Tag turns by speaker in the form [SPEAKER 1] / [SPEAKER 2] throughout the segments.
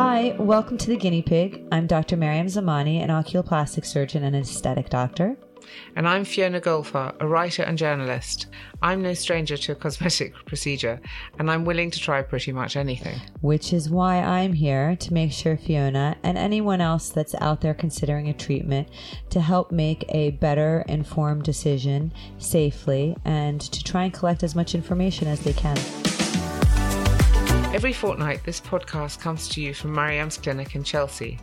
[SPEAKER 1] Hi, welcome to the Guinea Pig. I'm Dr. Maryam Zamani, an oculoplastic surgeon and aesthetic doctor.
[SPEAKER 2] And I'm Fiona Golfar, a writer and journalist. I'm no stranger to a cosmetic procedure, and I'm willing to try pretty much anything.
[SPEAKER 1] Which is why I'm here to make sure Fiona and anyone else that's out there considering a treatment to help make a better informed decision safely and to try and collect as much information as they can.
[SPEAKER 2] Every fortnight, this podcast comes to you from Maryam's clinic in Chelsea.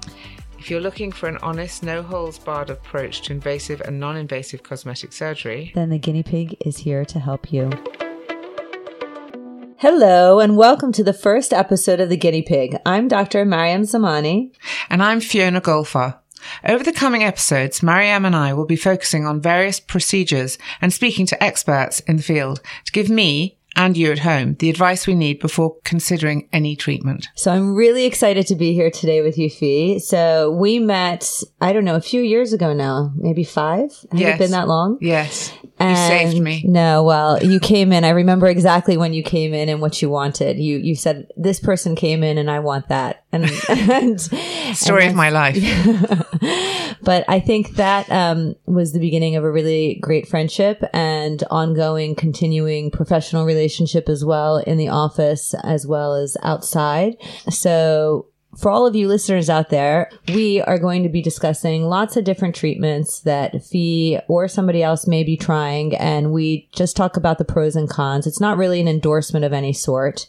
[SPEAKER 2] If you're looking for an honest, no holes barred approach to invasive and non invasive cosmetic surgery,
[SPEAKER 1] Then the Guinea Pig is here to help you. Hello, and welcome to the first episode of the Guinea Pig. I'm Dr. Maryam Zamani.
[SPEAKER 2] and I'm Fiona Golfar. Over the coming episodes, Maryam and I will be focusing on various procedures and speaking to experts in the field to give me and you at home the advice we need before considering any treatment.
[SPEAKER 1] So I'm really excited to be here today with you, Fee. So we met, I don't know, a few years ago now, maybe five. Has
[SPEAKER 2] Yes.
[SPEAKER 1] it been that long?
[SPEAKER 2] Yes, you saved me.
[SPEAKER 1] No, well, you came in. I remember exactly when you came in and what you wanted. You you said this person came in and I want that. And, and
[SPEAKER 2] Story
[SPEAKER 1] and
[SPEAKER 2] of my life.
[SPEAKER 1] but I think that um, was the beginning of a really great friendship and ongoing, continuing professional relationship as well in the office as well as outside. So. For all of you listeners out there, we are going to be discussing lots of different treatments that Fee or somebody else may be trying, and we just talk about the pros and cons. It's not really an endorsement of any sort.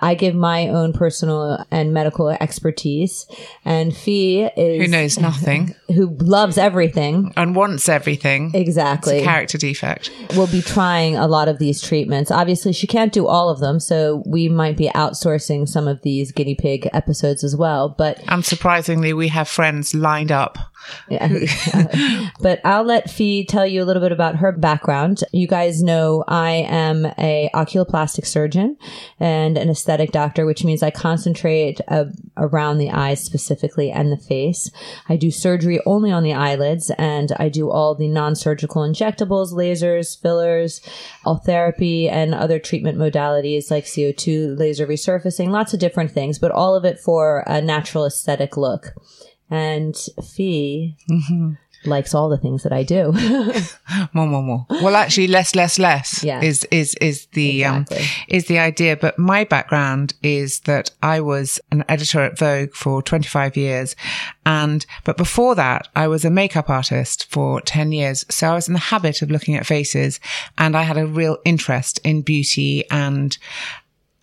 [SPEAKER 1] I give my own personal and medical expertise, and Fee is
[SPEAKER 2] Who knows nothing
[SPEAKER 1] who loves everything.
[SPEAKER 2] and wants everything.
[SPEAKER 1] Exactly.
[SPEAKER 2] Character defect.
[SPEAKER 1] We'll be trying a lot of these treatments. Obviously, she can't do all of them, so we might be outsourcing some of these guinea pig episodes as well. But
[SPEAKER 2] Unsurprisingly, we have friends lined up.
[SPEAKER 1] yeah. but I'll let Fee tell you a little bit about her background. You guys know I am a oculoplastic surgeon and an aesthetic doctor, which means I concentrate uh, around the eyes specifically and the face. I do surgery only on the eyelids and I do all the non-surgical injectables, lasers, fillers, all therapy and other treatment modalities like CO2, laser resurfacing, lots of different things, but all of it for a natural aesthetic look. And Fee likes all the things that I do.
[SPEAKER 2] More, more, more. Well, actually, less, less, less
[SPEAKER 1] Yeah.
[SPEAKER 2] is is is the
[SPEAKER 1] Exactly.
[SPEAKER 2] um, is the idea. But my background is that I was an editor at Vogue for 25 years, and but before that, I was a makeup artist for 10 years. So I was in the habit of looking at faces, and I had a real interest in beauty and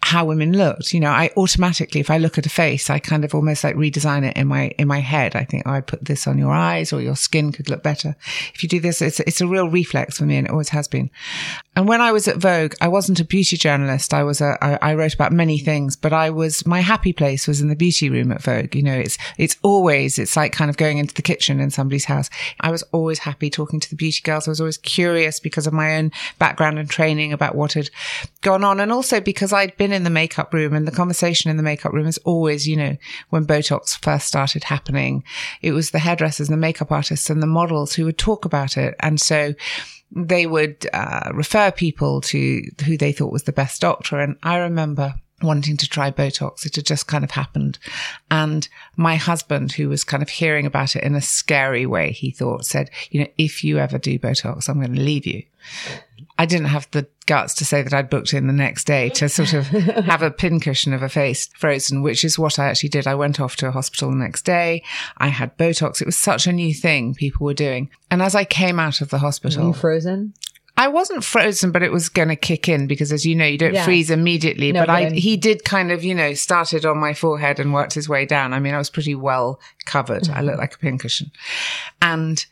[SPEAKER 2] how women looked. You know, I automatically, if I look at a face, I kind of almost like redesign it in my in my head. I think, oh, I'd put this on your eyes, or your skin could look better if you do this. It's it's a real reflex for me, and it always has been. And when I was at Vogue, I wasn't a beauty journalist. I was a I, I wrote about many things, but I was my happy place was in the beauty room at Vogue. You know, it's it's always it's like kind of going into the kitchen in somebody's house. I was always happy talking to the beauty girls. I was always curious because of my own background and training about what had gone on, and also because I'd been in the makeup room, and the conversation in the makeup room is always, you know, when Botox first started happening, it was the hairdressers and the makeup artists and the models who would talk about it, and so they would uh, refer people to who they thought was the best doctor. And I remember wanting to try Botox. It had just kind of happened. And my husband, who was kind of hearing about it in a scary way, he thought, said, you know, if you ever do Botox, I'm going to leave you. I didn't have the guts to say that I'd booked in the next day to sort of have a pincushion of a face frozen, which is what I actually did. I went off to a hospital the next day. I had Botox. It was such a new thing people were doing. And as I came out of the hospital,
[SPEAKER 1] you frozen?
[SPEAKER 2] I wasn't frozen, but it was going to kick in because, as you know, you don't
[SPEAKER 1] Yeah.
[SPEAKER 2] freeze immediately.
[SPEAKER 1] No,
[SPEAKER 2] but
[SPEAKER 1] but
[SPEAKER 2] I, he did kind of, you know, started on my forehead and worked his way down. I mean, I was pretty well covered. I looked mm-hmm. like a pincushion. And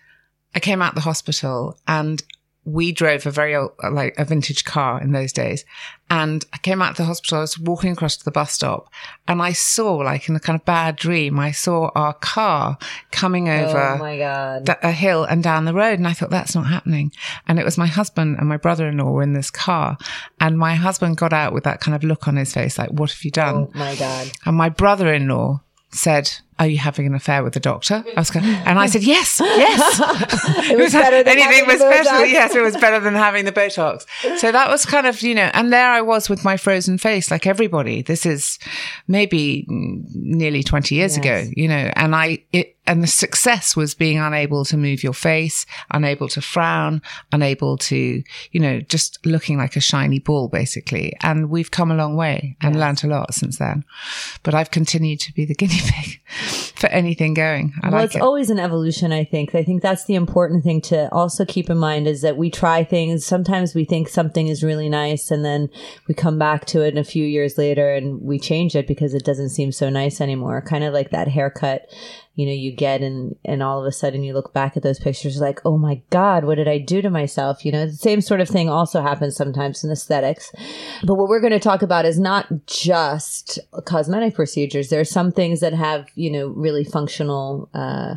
[SPEAKER 2] I came out the hospital and we drove a very old, like a vintage car in those days. And I came out of the hospital. I was walking across to the bus stop and I saw, like in a kind of bad dream, I saw our car coming oh over
[SPEAKER 1] oh my god.
[SPEAKER 2] a hill and down the road. And I thought, that's not happening. And it was my husband and my brother in law were in this car. And my husband got out with that kind of look on his face, like, what have you done?
[SPEAKER 1] oh my god.
[SPEAKER 2] And my brother in law said, are you having an affair with the doctor? I was going, and I said, yes, yes.
[SPEAKER 1] It was better than
[SPEAKER 2] anything was better. Yes, it was better than having the Botox. So that was kind of, you know, and there I was with my frozen face, like everybody. This is maybe nearly 20 years ago, you know, and I, it, and the success was being unable to move your face, unable to frown, unable to, you know, just looking like a shiny ball, basically. And we've come a long way and learnt a lot since then. But I've continued to be the guinea pig for anything going. I
[SPEAKER 1] well,
[SPEAKER 2] like
[SPEAKER 1] it's
[SPEAKER 2] it.
[SPEAKER 1] always an evolution, I think. I think that's the important thing to also keep in mind is that we try things. Sometimes we think something is really nice and then we come back to it a few years later and we change it because it doesn't seem so nice anymore. Kind of like that haircut, you know, you get and, and all of a sudden you look back at those pictures like, oh my God, what did I do to myself? You know, the same sort of thing also happens sometimes in aesthetics. But what we're going to talk about is not just cosmetic procedures. There are some things that have, you know, really functional, uh,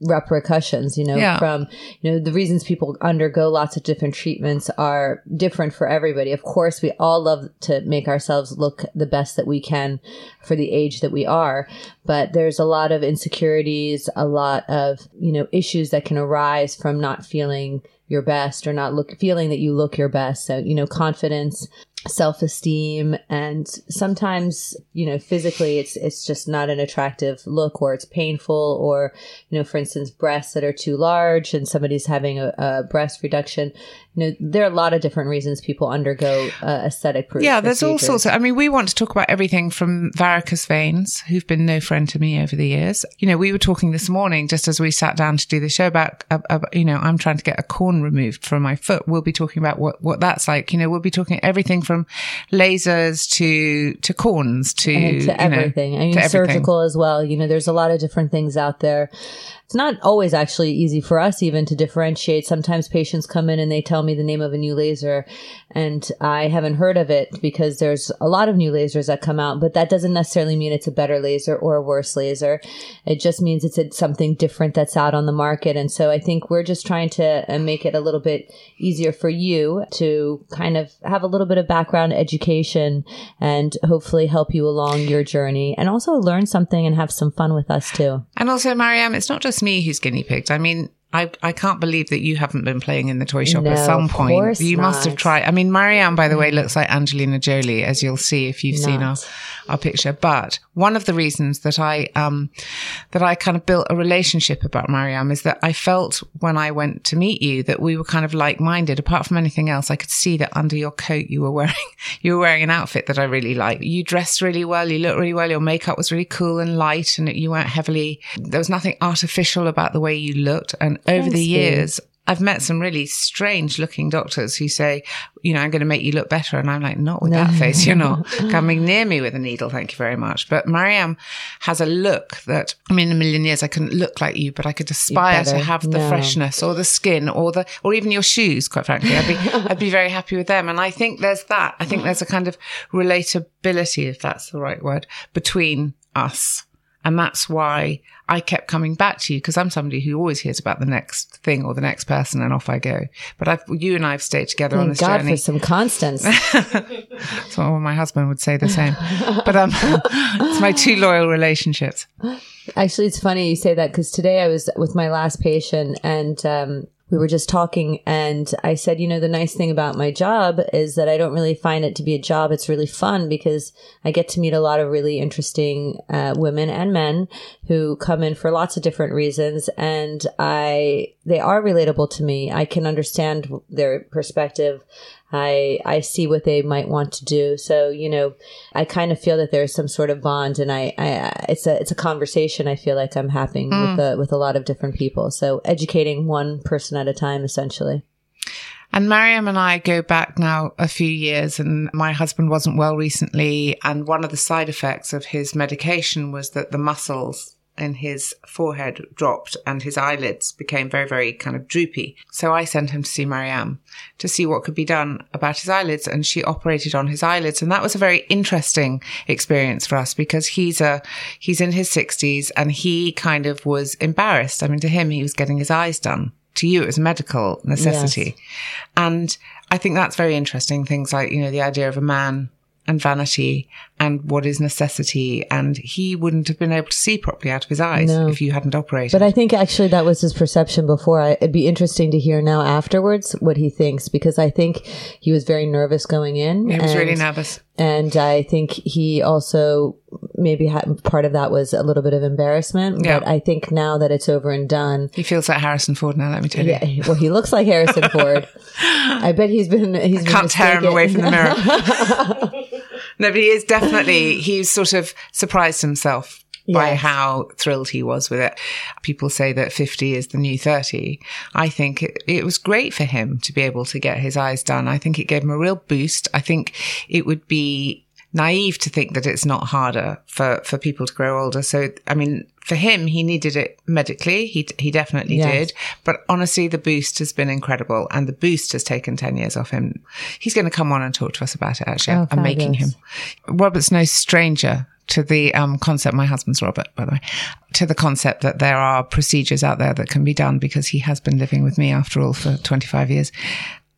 [SPEAKER 1] repercussions, you know,
[SPEAKER 2] Yeah.
[SPEAKER 1] from, you know, the reasons people undergo lots of different treatments are different for everybody. Of course, we all love to make ourselves look the best that we can for the age that we are, but there's a lot of insecurities, a lot of, you know, issues that can arise from not feeling your best or not look feeling that you look your best. So, you know, confidence, self-esteem and sometimes you know physically it's it's just not an attractive look or it's painful or you know for instance breasts that are too large and somebody's having a, a breast reduction you know there are a lot of different reasons people undergo uh, aesthetic pro-
[SPEAKER 2] Yeah, there's all sorts of, I mean, we want to talk about everything from varicose veins, who've been no friend to me over the years. You know, we were talking this morning, just as we sat down to do the show about, uh, you know, I'm trying to get a corn removed from my foot. We'll be talking about what, what that's like. You know, we'll be talking everything from lasers to, to corns to,
[SPEAKER 1] and to
[SPEAKER 2] you know,
[SPEAKER 1] everything. I mean,
[SPEAKER 2] to everything.
[SPEAKER 1] surgical as well. You know, there's a lot of different things out there. It's not always actually easy for us even to differentiate. Sometimes patients come in and they tell me the name of a new laser and I haven't heard of it because there's a lot of new lasers that come out, but that doesn't necessarily mean it's a better laser or a worse laser. It just means it's something different that's out on the market. And so I think we're just trying to uh, make it a little bit easier for you to kind of have a little bit of background education and hopefully help you along your journey and also learn something and have some fun with us too.
[SPEAKER 2] And also, Maryam, it's not just me who's guinea pigged. I mean, I, I can't believe that you haven't been playing in the toy shop
[SPEAKER 1] No,
[SPEAKER 2] at some
[SPEAKER 1] of
[SPEAKER 2] point. You must have tried. I mean, Maryam, by the way, looks like Angelina Jolie, as you'll see if you've seen our, our picture. But one of the reasons that I, um, that I kind of built a relationship about Maryam is that I felt when I went to meet you that we were kind of like minded. Apart from anything else, I could see that under your coat you were wearing, you were wearing an outfit that I really liked. You dressed really well. You looked really well. Your makeup was really cool and light and you weren't heavily, there was nothing artificial about the way you looked. And over
[SPEAKER 1] Thanks,
[SPEAKER 2] the years, I've met some really strange looking doctors who say, you know, I'm going to make you look better. And I'm like, not with that face. You're not coming near me with a needle. Thank you very much. But Maryam has a look that, I mean, in a million years, I couldn't look like you, but I could aspire to have the
[SPEAKER 1] No.
[SPEAKER 2] freshness or the skin or the, or even your shoes, quite frankly. I'd be, I'd be very happy with them. And I think there's that. I think there's a kind of relatability, if that's the right word, between us. And that's why I kept coming back to you because I'm somebody who always hears about the next thing or the next person and off I go. But I've, you and I have stayed together on
[SPEAKER 1] Thank
[SPEAKER 2] this
[SPEAKER 1] God
[SPEAKER 2] journey.
[SPEAKER 1] for some constance.
[SPEAKER 2] So my husband would say the same. but um, it's my two loyal relationships.
[SPEAKER 1] Actually, it's funny you say that because today I was with my last patient and um, we were just talking and I said, you know, the nice thing about my job is that I don't really find it to be a job. It's really fun because I get to meet a lot of really interesting uh, women and men who come in for lots of different reasons. And I, they are relatable to me. I can understand their perspective. I I see what they might want to do. So you know, I kind of feel that there's some sort of bond, and I, I it's a it's a conversation. I feel like I'm having mm. with a, with a lot of different people. So educating one person at a time, essentially.
[SPEAKER 2] And Maryam and I go back now a few years, and my husband wasn't well recently. And one of the side effects of his medication was that the muscles in his forehead dropped and his eyelids became very, very kind of droopy. So I sent him to see Maryam to see what could be done about his eyelids. And she operated on his eyelids. And that was a very interesting experience for us because he's a, he's in his sixties and he kind of was embarrassed. I mean, to him, he was getting his eyes done. To you, it was a medical necessity. And I think that's very interesting. Things like, you know, the idea of a man and vanity and what is necessity. And he wouldn't have been able to see properly out of his eyes
[SPEAKER 1] No.
[SPEAKER 2] if you hadn't operated.
[SPEAKER 1] But I think actually that was his perception before. I, it'd be interesting to hear now afterwards what he thinks because I think he was very nervous going in.
[SPEAKER 2] he was really nervous.
[SPEAKER 1] And I think he also maybe had part of that was a little bit of embarrassment.
[SPEAKER 2] Yeah.
[SPEAKER 1] But I think now that it's over and done,
[SPEAKER 2] He feels like Harrison Ford now, let me tell you.
[SPEAKER 1] yeah, well, he looks like Harrison Ford. I bet he's been he's been
[SPEAKER 2] Can't tear him away from the mirror. no, but he is definitely, he's sort of surprised himself by how thrilled he was with it. People say that 50 is the new 30. I think it, it was great for him to be able to get his eyes done. I think it gave him a real boost. I think it would be naive to think that it's not harder for, for people to grow older. So, I mean, for him, he needed it medically. He, he definitely
[SPEAKER 1] Yes.
[SPEAKER 2] did. But honestly, the boost has been incredible and the boost has taken 10 years off him. He's going to come on and talk to us about it, actually.
[SPEAKER 1] Oh,
[SPEAKER 2] I'm making him. Robert's no stranger to the um, concept. My husband's Robert, by the way, to the concept that there are procedures out there that can be done because he has been living with me after all for 25 years.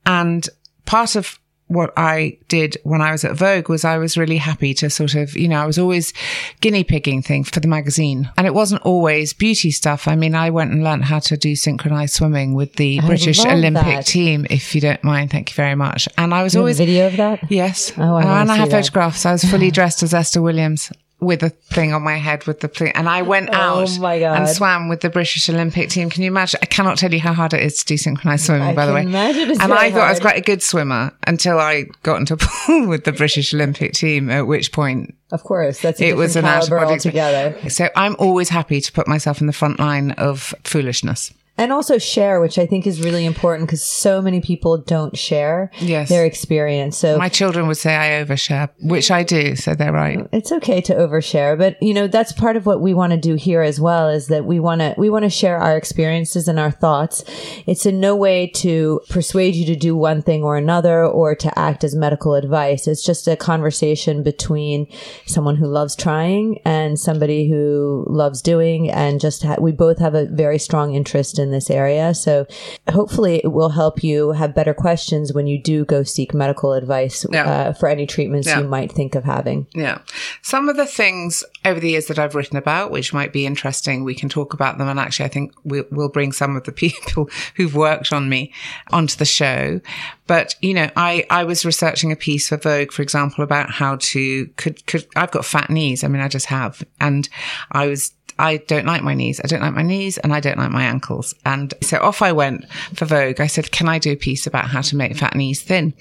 [SPEAKER 2] And part of what I did when I was at Vogue was I was really happy to sort of, you know, I was always guinea pigging things for the magazine. And it wasn't always beauty stuff. I mean, I went and learned how to do synchronized swimming with the
[SPEAKER 1] I
[SPEAKER 2] British Olympic
[SPEAKER 1] that.
[SPEAKER 2] team, if you don't mind. Thank you very much. And I was
[SPEAKER 1] You have a
[SPEAKER 2] always
[SPEAKER 1] video of that?
[SPEAKER 2] Yes.
[SPEAKER 1] Oh, I
[SPEAKER 2] and I have
[SPEAKER 1] that.
[SPEAKER 2] photographs. I was fully dressed as Esther Williams with a thing on my head with the thing. And I went oh out
[SPEAKER 1] Oh my God.
[SPEAKER 2] and swam with the British Olympic team. Can you imagine? I cannot tell you how hard it is to desynchronize swimming,
[SPEAKER 1] I
[SPEAKER 2] by the way.
[SPEAKER 1] can imagine it's
[SPEAKER 2] and I thought I was quite a good swimmer until I got into a pool with the British Olympic team, at which point
[SPEAKER 1] Of course, that's
[SPEAKER 2] it was an out of body
[SPEAKER 1] altogether.
[SPEAKER 2] So I'm always happy to put myself in the front line of foolishness.
[SPEAKER 1] And also share, which I think is really important because so many people don't share
[SPEAKER 2] Yes.
[SPEAKER 1] their experience. So
[SPEAKER 2] My children would say I overshare, which I do. So they're right.
[SPEAKER 1] it's okay to overshare but you know that's part of what we want to do here as well is that we want to we want to share our experiences and our thoughts it's in no way to persuade you to do one thing or another or to act as medical advice it's just a conversation between someone who loves trying and somebody who loves doing and just ha- we both have a very strong interest in this area so hopefully it will help you have better questions when you do go seek medical advice
[SPEAKER 2] Yeah.
[SPEAKER 1] uh, for any treatments
[SPEAKER 2] Yeah.
[SPEAKER 1] you might think of having
[SPEAKER 2] Yeah. Some of the things over the years that I've written about, which might be interesting, we can talk about them. And actually, I think we'll, we'll bring some of the people who've worked on me onto the show. But, you know, I, I was researching a piece for Vogue, for example, about how to, could, could, I've got fat knees. I mean, I just have. And I was, I don't like my knees. I don't like my knees and I don't like my ankles. And so off I went for Vogue. I said, can I do a piece about how to make fat knees thin?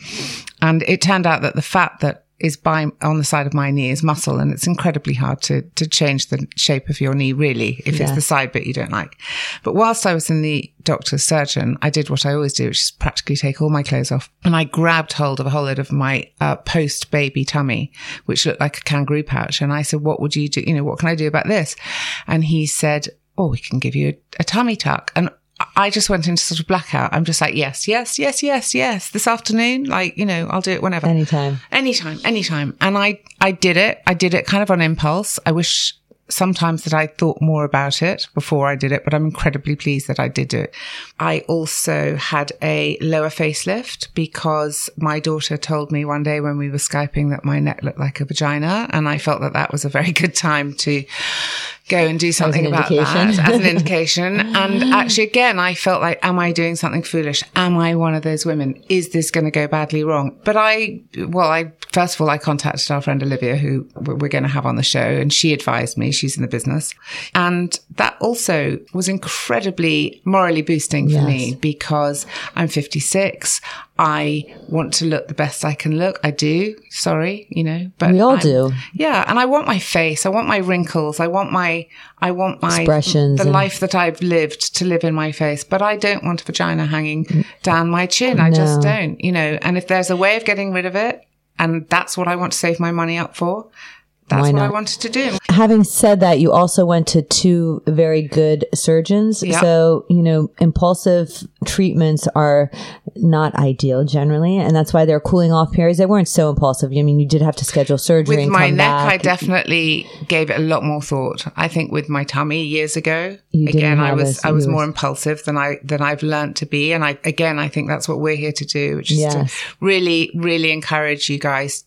[SPEAKER 2] And it turned out that the fat that is by on the side of my knee is muscle and it's incredibly hard to to change the shape of your knee really if it's the side bit you don't like. But whilst i was in the doctor's surgeon i did what i always do which is practically take all my clothes off and i grabbed hold of a whole load of my uh, post baby tummy which looked like a kangaroo pouch and i said what would you do? You know what can i do about this? And he said oh we can give you a, a tummy tuck. And I just went into sort of blackout. I'm just like, yes, yes, yes, yes, yes. This afternoon, like, you know, I'll do it whenever.
[SPEAKER 1] anytime
[SPEAKER 2] Anytime, anytime. And I, I did it. I did it kind of on impulse. I wish sometimes that I thought more about it before I did it, but I'm incredibly pleased that I did do it. I also had a lower facelift because my daughter told me one day when we were Skyping that my neck looked like a vagina. And I felt that that was a very good time to go and do something
[SPEAKER 1] an
[SPEAKER 2] about
[SPEAKER 1] indication.
[SPEAKER 2] that as an indication. and mm. actually, again, I felt like, am I doing something foolish? Am I one of those women? Is this going to go badly wrong? But I, well, I, first of all, I contacted our friend Olivia, who we're going to have on the show, and she advised me, she's in the business. And that also was incredibly morally boosting for
[SPEAKER 1] Yes.
[SPEAKER 2] me because I'm 56. I want to look the best I can look. I do. Sorry, you know, but
[SPEAKER 1] We all
[SPEAKER 2] I'm-
[SPEAKER 1] do.
[SPEAKER 2] Yeah, and I want my face. I want my wrinkles. I want my. I want my
[SPEAKER 1] Expressions
[SPEAKER 2] The life that I've lived to live in my face. But I don't want a vagina hanging mm. down my chin. I just don't. You know. And if there's a way of getting rid of it, and that's what I want to save my money up for, that's
[SPEAKER 1] Why
[SPEAKER 2] what I wanted to do.
[SPEAKER 1] Having said that, you also went to two very good surgeons.
[SPEAKER 2] Yeah.
[SPEAKER 1] So, you know, impulsive treatments are not ideal generally. And that's why they're cooling off periods. They weren't so impulsive. I mean, you did have to schedule surgery
[SPEAKER 2] With my neck,
[SPEAKER 1] back.
[SPEAKER 2] I definitely gave it a lot more thought. I think with my tummy years ago,
[SPEAKER 1] You
[SPEAKER 2] again, I was I was more impulsive than I than I've learned to be. And I again, I think that's what we're here to do, which is
[SPEAKER 1] Yes.
[SPEAKER 2] to really, really encourage you guys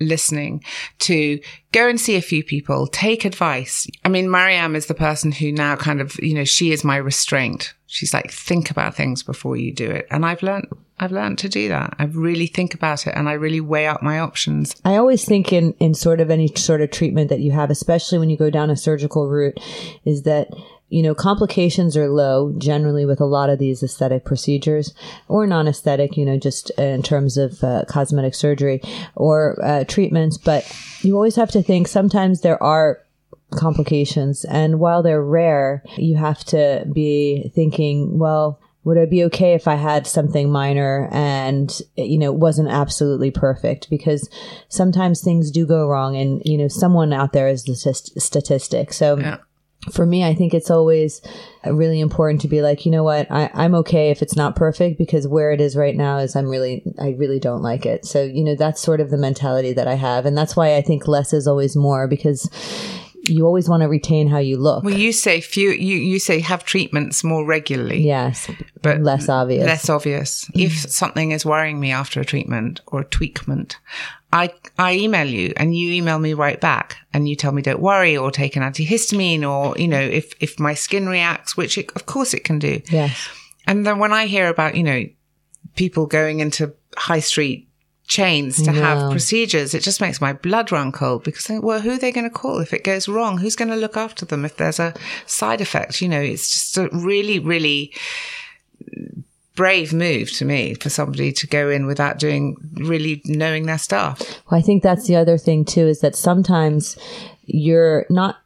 [SPEAKER 2] listening to go and see a few people, take advice. I mean, Maryam is the person who now kind of, you know, she is my restraint. She's like, think about things before you do it. And I've learned, I've learned to do that. I really think about it and I really weigh out my options.
[SPEAKER 1] I always think in, in sort of any sort of treatment that you have, especially when you go down a surgical route, is that, you know, complications are low generally with a lot of these aesthetic procedures or non aesthetic, you know, just in terms of uh, cosmetic surgery or uh, treatments. But you always have to think sometimes there are complications. And while they're rare, you have to be thinking, well, would it be okay if I had something minor and, you know, wasn't absolutely perfect? Because sometimes things do go wrong and, you know, someone out there is the st- statistic. So,
[SPEAKER 2] Yeah.
[SPEAKER 1] For me, I think it's always really important to be like, you know what, I, I'm okay if it's not perfect because where it is right now is I'm really, I really don't like it. So, you know, that's sort of the mentality that I have. And that's why I think less is always more because you always want to retain how you look.
[SPEAKER 2] Well, you say few, you, you say have treatments more regularly.
[SPEAKER 1] yes.
[SPEAKER 2] but
[SPEAKER 1] less obvious.
[SPEAKER 2] Less obvious. If something is worrying me after a treatment or a tweakment, I I email you and you email me right back and you tell me don't worry or take an antihistamine or you know if if my skin reacts, which it, of course it can do.
[SPEAKER 1] Yes.
[SPEAKER 2] And then when I hear about you know people going into high street chains to
[SPEAKER 1] I
[SPEAKER 2] have procedures, it just makes my blood run cold because well, who are they going to call if it goes wrong? Who's going to look after them if there's a side effect? You know, it's just a really, really brave move to me for somebody to go in without doing really knowing their stuff.
[SPEAKER 1] Well, I think that's the other thing too is that sometimes you're not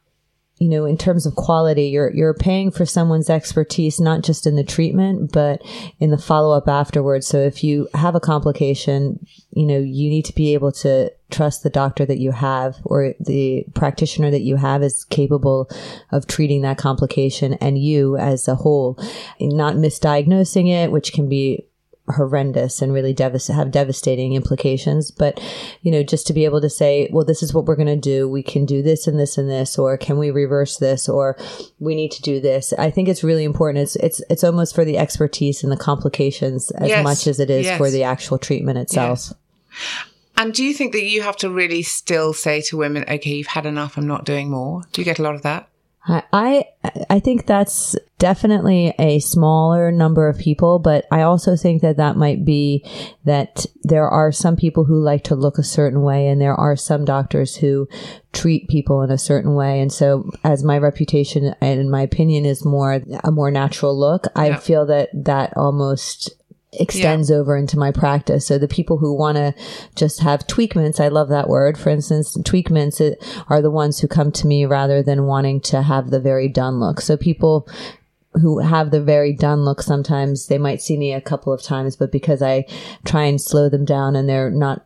[SPEAKER 1] you know in terms of quality you're you're paying for someone's expertise not just in the treatment but in the follow up afterwards. So if you have a complication you know you need to be able to trust the doctor that you have or the practitioner that you have is capable of treating that complication and you as a whole. Not misdiagnosing it which can be horrendous and really devast- have devastating implications. But, you know, just to be able to say, well, this is what we're going to do. We can do this and this and this, or can we reverse this, or we need to do this. I think it's really important. It's, it's, it's almost for the expertise and the complications as
[SPEAKER 2] Yes.
[SPEAKER 1] much as it is
[SPEAKER 2] Yes.
[SPEAKER 1] for the actual treatment itself.
[SPEAKER 2] Yes. And do you think that you have to really still say to women, okay, you've had enough, I'm not doing more? Do you get a lot of that?
[SPEAKER 1] I, I think that's definitely a smaller number of people, but I also think that that might be that there are some people who like to look a certain way, and there are some doctors who treat people in a certain way. And so, as my reputation and my opinion is more a more natural look, I feel that that almost extends over into my practice. So the people who want to just have tweakments, I love that word. For instance, tweakments are the ones who come to me rather than wanting to have the very done look. So people who have the very done look, sometimes they might see me a couple of times, but because I try and slow them down and they're not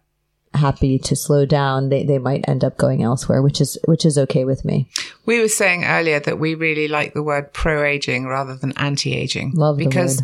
[SPEAKER 1] happy to slow down, they, they might end up going elsewhere, which is, which is okay with me.
[SPEAKER 2] We were saying earlier that we really like the word pro aging rather than anti aging.
[SPEAKER 1] Love the
[SPEAKER 2] because,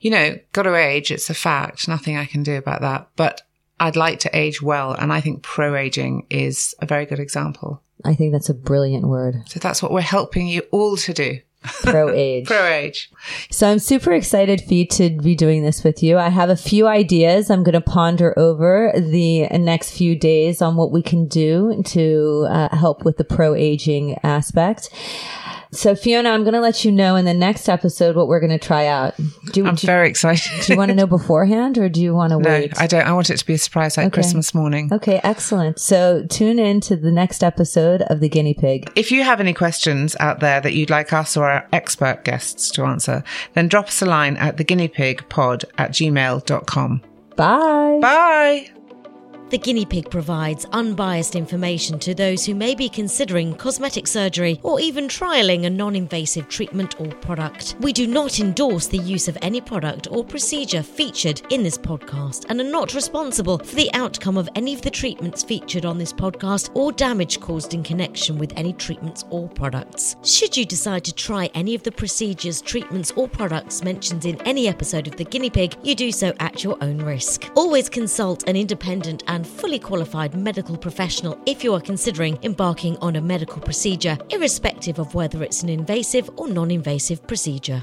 [SPEAKER 2] you know, got to age. It's a fact. Nothing I can do about that. But I'd like to age well. And I think pro aging is a very good example.
[SPEAKER 1] I think that's a brilliant word.
[SPEAKER 2] So that's what we're helping you all to do.
[SPEAKER 1] Pro age.
[SPEAKER 2] Pro age.
[SPEAKER 1] So I'm super excited for you to be doing this with you. I have a few ideas I'm going to ponder over the next few days on what we can do to uh, help with the pro aging aspect. So Fiona, I'm going to let you know in the next episode what we're going to try out. Do,
[SPEAKER 2] I'm
[SPEAKER 1] do,
[SPEAKER 2] very excited.
[SPEAKER 1] do you want to know beforehand or do you want to
[SPEAKER 2] no,
[SPEAKER 1] wait?
[SPEAKER 2] I don't. I want it to be a surprise like
[SPEAKER 1] Okay.
[SPEAKER 2] Christmas morning.
[SPEAKER 1] Okay, excellent. So tune in to the next episode of The Guinea Pig.
[SPEAKER 2] If you have any questions out there that you'd like us or our expert guests to answer, then drop us a line at theguineapigpod at gmail.com.
[SPEAKER 1] Bye.
[SPEAKER 2] Bye.
[SPEAKER 3] The guinea pig provides unbiased information to those who may be considering cosmetic surgery or even trialing a non invasive treatment or product. We do not endorse the use of any product or procedure featured in this podcast and are not responsible for the outcome of any of the treatments featured on this podcast or damage caused in connection with any treatments or products. Should you decide to try any of the procedures, treatments, or products mentioned in any episode of The Guinea Pig, you do so at your own risk. Always consult an independent and fully qualified medical professional if you are considering embarking on a medical procedure, irrespective of whether it's an invasive or non invasive procedure.